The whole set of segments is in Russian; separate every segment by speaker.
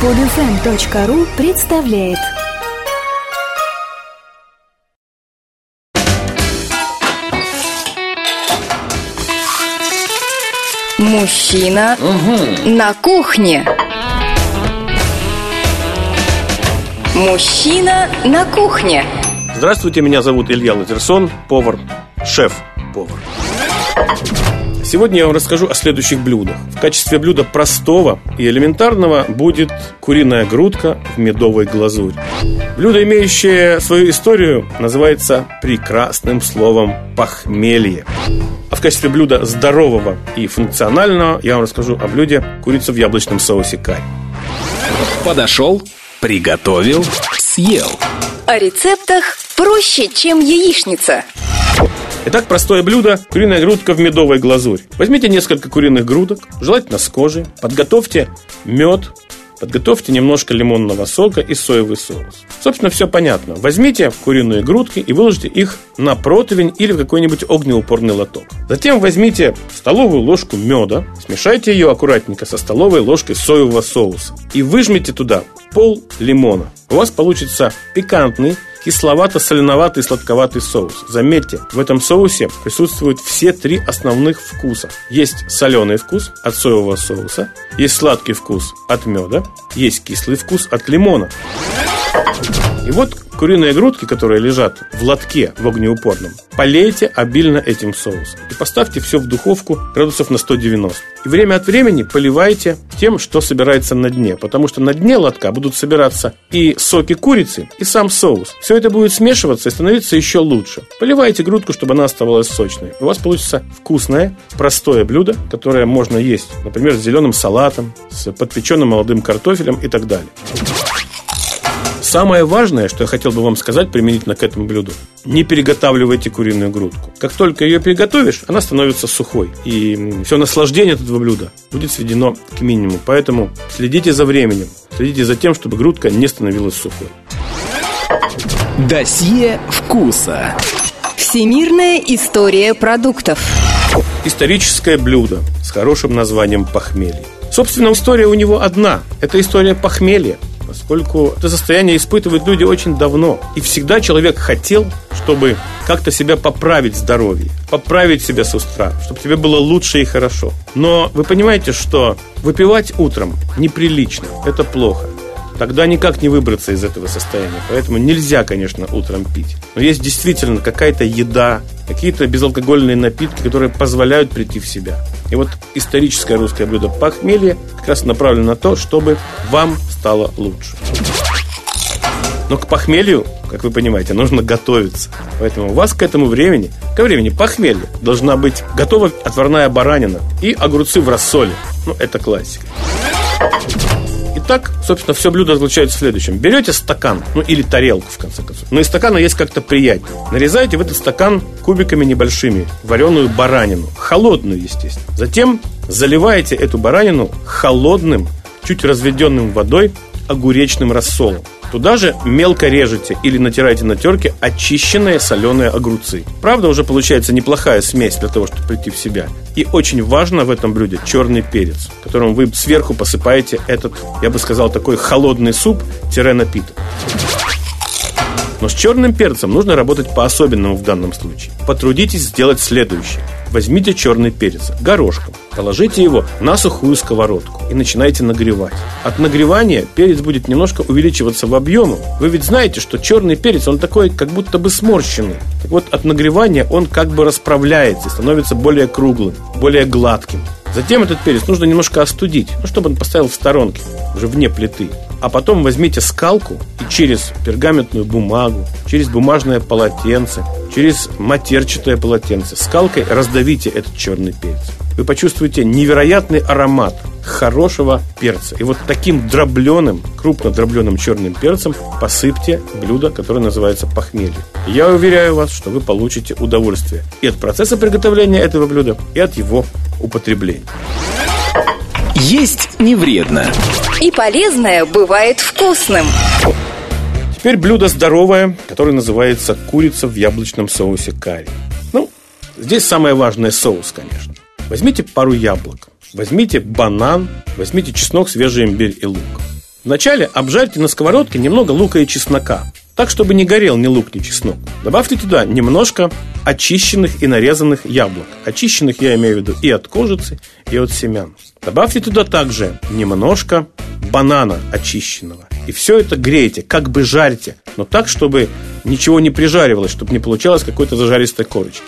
Speaker 1: Подфм.ру представляет Мужчина на кухне. Мужчина на кухне.
Speaker 2: Здравствуйте, меня зовут Илья Лазерсон, повар, шеф-повар. Сегодня я вам расскажу о следующих блюдах. В качестве блюда простого и элементарного будет куриная грудка в медовой глазури. Блюдо, имеющее свою историю, называется прекрасным словом «похмелье». А в качестве блюда здорового и функционального я вам расскажу о блюде курица в яблочном соусе карри.
Speaker 3: Подошел, приготовил, съел.
Speaker 1: О рецептах проще, чем яичница.
Speaker 2: Итак, простое блюдо – куриная грудка в медовой глазурь. Возьмите несколько куриных грудок, желательно с кожей, подготовьте мед, подготовьте немножко лимонного сока и соевый соус. Собственно, все понятно. Возьмите куриные грудки и выложите их на противень или в какой-нибудь огнеупорный лоток. Затем возьмите столовую ложку меда, смешайте ее аккуратненько со столовой ложкой соевого соуса и выжмите туда пол лимона. У вас получится пикантный, кисловато-соленоватый сладковатый соус. Заметьте, в этом соусе присутствуют все три основных вкуса. Есть соленый вкус от соевого соуса, есть сладкий вкус от меда, есть кислый вкус от лимона. И вот куриные грудки, которые лежат в лотке в огнеупорном, полейте обильно этим соусом и поставьте все в духовку градусов на 190. И время от времени поливайте тем, что собирается на дне, потому что на дне лотка будут собираться и соки курицы, и сам соус. Все это будет смешиваться и становиться еще лучше. Поливайте грудку, чтобы она оставалась сочной. У вас получится вкусное, простое блюдо, которое можно есть, например, с зеленым салатом, с подпеченным молодым картофелем и так далее. Самое важное, что я хотел бы вам сказать применительно к этому блюду, не переготавливайте куриную грудку. Как только ее переготовишь, она становится сухой. И все наслаждение этого блюда будет сведено к минимуму. Поэтому следите за временем, следите за тем, чтобы грудка не становилась сухой.
Speaker 3: Досье вкуса.
Speaker 1: Всемирная история продуктов.
Speaker 2: Историческое блюдо с хорошим названием похмелье. Собственно, история у него одна. Это история похмелья поскольку это состояние испытывают люди очень давно. И всегда человек хотел, чтобы как-то себя поправить здоровье, поправить себя с утра, чтобы тебе было лучше и хорошо. Но вы понимаете, что выпивать утром неприлично, это плохо тогда никак не выбраться из этого состояния. Поэтому нельзя, конечно, утром пить. Но есть действительно какая-то еда, какие-то безалкогольные напитки, которые позволяют прийти в себя. И вот историческое русское блюдо похмелье как раз направлено на то, чтобы вам стало лучше. Но к похмелью, как вы понимаете, нужно готовиться. Поэтому у вас к этому времени, ко времени похмелья, должна быть готова отварная баранина и огурцы в рассоле. Ну, это классика. Итак, собственно, все блюдо разлучается в следующем. Берете стакан, ну или тарелку, в конце концов. Но из стакана есть как-то приятнее. Нарезаете в этот стакан кубиками небольшими вареную баранину. Холодную, естественно. Затем заливаете эту баранину холодным, чуть разведенным водой огуречным рассолом. Туда же мелко режете или натираете на терке очищенные соленые огурцы. Правда, уже получается неплохая смесь для того, чтобы прийти в себя. И очень важно в этом блюде черный перец, которым вы сверху посыпаете этот, я бы сказал, такой холодный суп-напиток. Но с черным перцем нужно работать по-особенному в данном случае. Потрудитесь сделать следующее. Возьмите черный перец горошком, положите его на сухую сковородку и начинайте нагревать. От нагревания перец будет немножко увеличиваться в объеме. Вы ведь знаете, что черный перец, он такой как будто бы сморщенный. Так вот, от нагревания он как бы расправляется становится более круглым, более гладким. Затем этот перец нужно немножко остудить, ну, чтобы он поставил в сторонке, уже вне плиты. А потом возьмите скалку и через пергаментную бумагу, через бумажное полотенце, через матерчатое полотенце скалкой раздавите этот черный перец. Вы почувствуете невероятный аромат хорошего перца. И вот таким дробленым, крупно дробленым черным перцем посыпьте блюдо, которое называется похмелье. Я уверяю вас, что вы получите удовольствие и от процесса приготовления этого блюда, и от его употребления.
Speaker 3: Есть не вредно.
Speaker 1: И полезное бывает вкусным.
Speaker 2: Теперь блюдо здоровое, которое называется курица в яблочном соусе карри. Ну, здесь самое важное соус, конечно. Возьмите пару яблок, возьмите банан, возьмите чеснок, свежий имбирь и лук. Вначале обжарьте на сковородке немного лука и чеснока, так, чтобы не горел ни лук, ни чеснок. Добавьте туда немножко очищенных и нарезанных яблок. Очищенных я имею в виду и от кожицы, и от семян. Добавьте туда также немножко банана очищенного. И все это грейте, как бы жарьте, но так, чтобы ничего не прижаривалось, чтобы не получалось какой-то зажаристой корочки.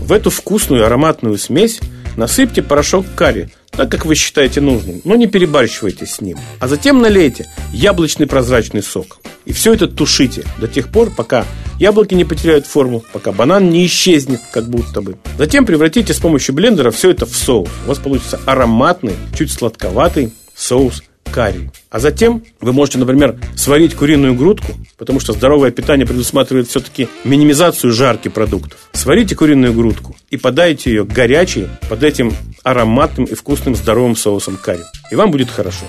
Speaker 2: В эту вкусную ароматную смесь насыпьте порошок карри, так как вы считаете нужным, но не перебарщивайте с ним. А затем налейте яблочный прозрачный сок. И все это тушите до тех пор, пока яблоки не потеряют форму, пока банан не исчезнет, как будто бы. Затем превратите с помощью блендера все это в соус. У вас получится ароматный, чуть сладковатый соус карри. А затем вы можете, например, сварить куриную грудку, потому что здоровое питание предусматривает все-таки минимизацию жарки продуктов. Сварите куриную грудку и подайте ее горячей под этим ароматным и вкусным здоровым соусом карри. И вам будет хорошо.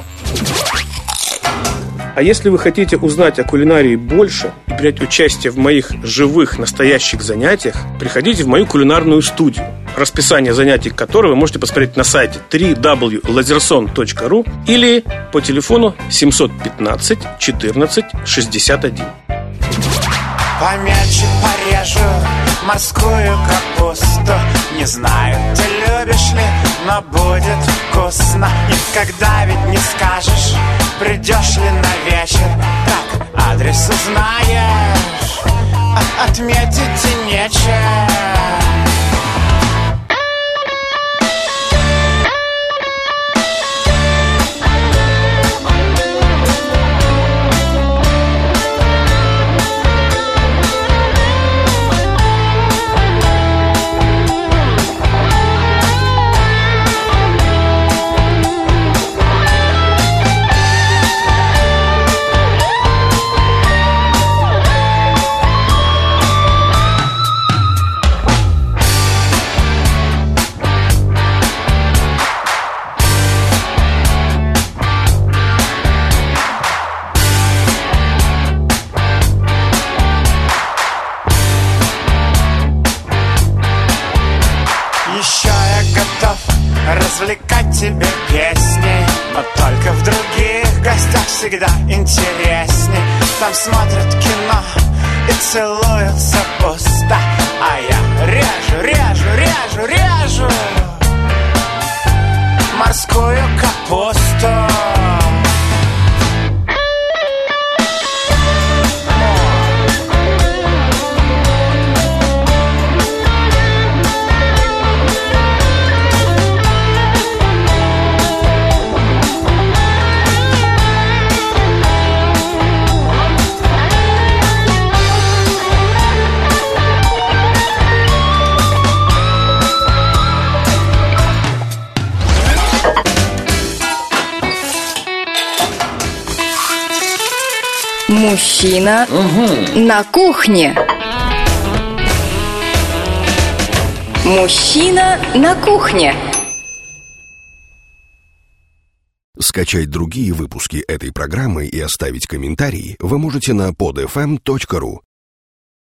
Speaker 2: А если вы хотите узнать о кулинарии больше и принять участие в моих живых, настоящих занятиях, приходите в мою кулинарную студию, расписание занятий которой вы можете посмотреть на сайте www.lazerson.ru или по телефону 715 14 61.
Speaker 4: Помельче порежу морскую капусту Не знаю, ты любишь ли, но будет вкусно. Никогда ведь не скажешь, придешь ли на вечер. Так, адрес узнаешь, а отметить и нечем тебя песней Но только в других гостях всегда интересней. Там смотрят кино и целуются пусто А я режу, режу, режу, режу Морскую капусту
Speaker 1: Мужчина на кухне. Мужчина на кухне.
Speaker 5: Скачать другие выпуски этой программы и оставить комментарии вы можете на podfm.ru.